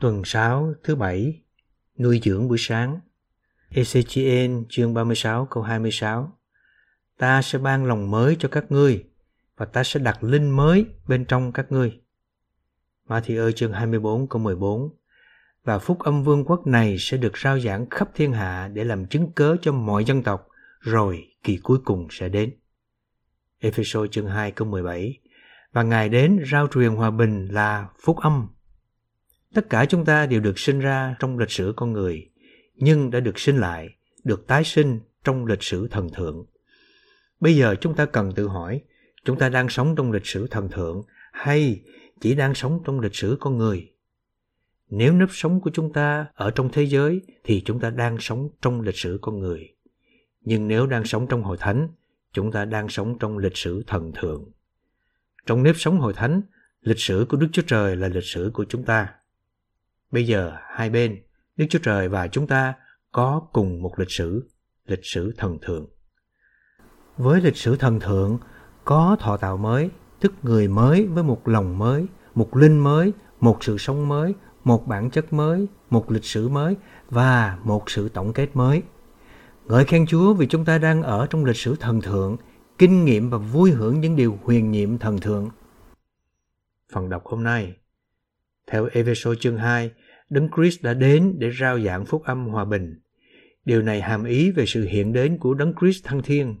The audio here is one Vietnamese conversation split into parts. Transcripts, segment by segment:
Tuần 6 thứ bảy Nuôi dưỡng buổi sáng. Ezechiel chương 36 câu 26 Ta sẽ ban lòng mới cho các ngươi và ta sẽ đặt linh mới bên trong các ngươi. Ma thi ơi chương 24 câu 14 Và phúc âm vương quốc này sẽ được rao giảng khắp thiên hạ để làm chứng cớ cho mọi dân tộc, rồi kỳ cuối cùng sẽ đến. Ephesos chương 2 câu 17 Và Ngài đến rao truyền hòa bình là phúc âm. Tất cả chúng ta đều được sinh ra trong lịch sử con người, nhưng đã được sinh lại, được tái sinh trong lịch sử thần thượng. Bây giờ chúng ta cần tự hỏi, chúng ta đang sống trong lịch sử thần thượng hay chỉ đang sống trong lịch sử con người? Nếu nếp sống của chúng ta ở trong thế giới thì chúng ta đang sống trong lịch sử con người. Nhưng nếu đang sống trong hội thánh, chúng ta đang sống trong lịch sử thần thượng. Trong nếp sống hội thánh, lịch sử của Đức Chúa Trời là lịch sử của chúng ta. Bây giờ hai bên, Đức Chúa Trời và chúng ta có cùng một lịch sử, lịch sử thần thượng. Với lịch sử thần thượng, có thọ tạo mới, tức người mới với một lòng mới, một linh mới, một sự sống mới, một bản chất mới, một lịch sử mới và một sự tổng kết mới. Ngợi khen Chúa vì chúng ta đang ở trong lịch sử thần thượng, kinh nghiệm và vui hưởng những điều huyền nhiệm thần thượng. Phần đọc hôm nay Theo Ephesos chương 2, Đấng Christ đã đến để rao giảng phúc âm hòa bình. Điều này hàm ý về sự hiện đến của Đấng Christ thăng thiên.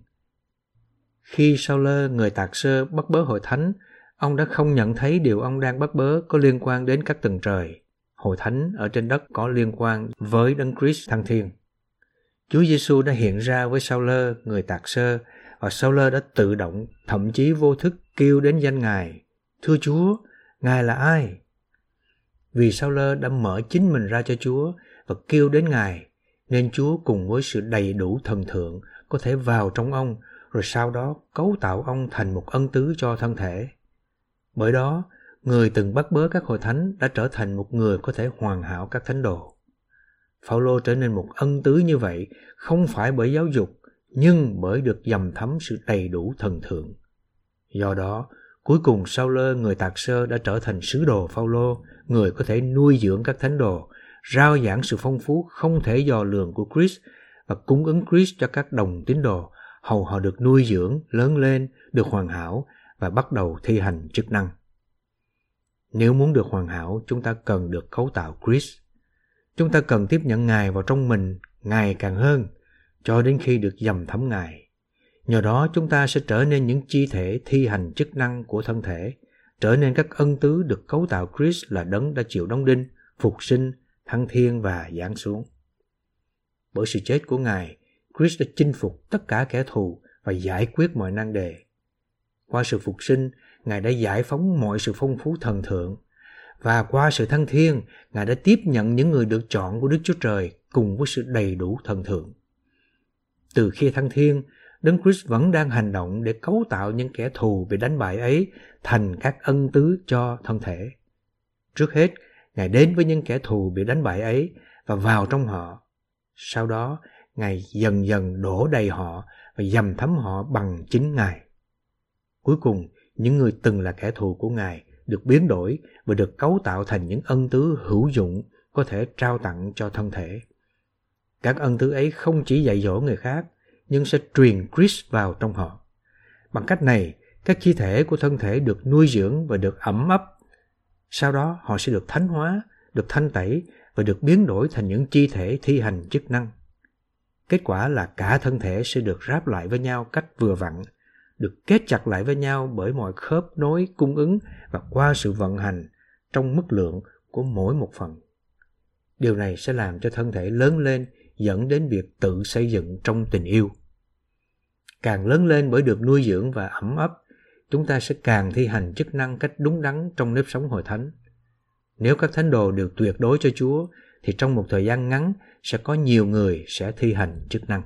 Khi Sao Lơ, người tạc sơ, bắt bớ hội thánh, ông đã không nhận thấy điều ông đang bắt bớ có liên quan đến các tầng trời. Hội thánh ở trên đất có liên quan với Đấng Christ thăng thiên. Chúa Giêsu đã hiện ra với Sao Lơ, người tạc sơ, và Sao Lơ đã tự động, thậm chí vô thức kêu đến danh Ngài. Thưa Chúa, Ngài là ai? Vì Sao Lơ đã mở chính mình ra cho Chúa và kêu đến Ngài, nên Chúa cùng với sự đầy đủ thần thượng có thể vào trong ông rồi sau đó cấu tạo ông thành một ân tứ cho thân thể. Bởi đó, người từng bắt bớ các hội thánh đã trở thành một người có thể hoàn hảo các thánh đồ. Phaolô trở nên một ân tứ như vậy không phải bởi giáo dục nhưng bởi được dầm thấm sự đầy đủ thần thượng. Do đó, cuối cùng sau Lơ người tạc sơ đã trở thành sứ đồ Phaolô người có thể nuôi dưỡng các thánh đồ, rao giảng sự phong phú không thể dò lường của Chris và cung ứng Chris cho các đồng tín đồ, hầu họ được nuôi dưỡng, lớn lên, được hoàn hảo và bắt đầu thi hành chức năng. Nếu muốn được hoàn hảo, chúng ta cần được cấu tạo Chris. Chúng ta cần tiếp nhận Ngài vào trong mình ngày càng hơn, cho đến khi được dầm thấm Ngài. Nhờ đó chúng ta sẽ trở nên những chi thể thi hành chức năng của thân thể, trở nên các ân tứ được cấu tạo Chris là đấng đã chịu đóng đinh, phục sinh, thăng thiên và giáng xuống. Bởi sự chết của Ngài, Chris đã chinh phục tất cả kẻ thù và giải quyết mọi nan đề. Qua sự phục sinh, Ngài đã giải phóng mọi sự phong phú thần thượng. Và qua sự thăng thiên, Ngài đã tiếp nhận những người được chọn của Đức Chúa Trời cùng với sự đầy đủ thần thượng. Từ khi thăng thiên, Đấng Christ vẫn đang hành động để cấu tạo những kẻ thù bị đánh bại ấy thành các ân tứ cho thân thể. Trước hết, Ngài đến với những kẻ thù bị đánh bại ấy và vào trong họ. Sau đó, Ngài dần dần đổ đầy họ và dầm thấm họ bằng chính Ngài. Cuối cùng, những người từng là kẻ thù của Ngài được biến đổi và được cấu tạo thành những ân tứ hữu dụng có thể trao tặng cho thân thể. Các ân tứ ấy không chỉ dạy dỗ người khác nhưng sẽ truyền Chris vào trong họ. Bằng cách này, các chi thể của thân thể được nuôi dưỡng và được ẩm ấp. Sau đó họ sẽ được thánh hóa, được thanh tẩy và được biến đổi thành những chi thể thi hành chức năng. Kết quả là cả thân thể sẽ được ráp lại với nhau cách vừa vặn, được kết chặt lại với nhau bởi mọi khớp nối cung ứng và qua sự vận hành trong mức lượng của mỗi một phần. Điều này sẽ làm cho thân thể lớn lên dẫn đến việc tự xây dựng trong tình yêu. Càng lớn lên bởi được nuôi dưỡng và ẩm ấp, chúng ta sẽ càng thi hành chức năng cách đúng đắn trong nếp sống hội thánh. Nếu các thánh đồ đều tuyệt đối cho Chúa, thì trong một thời gian ngắn sẽ có nhiều người sẽ thi hành chức năng.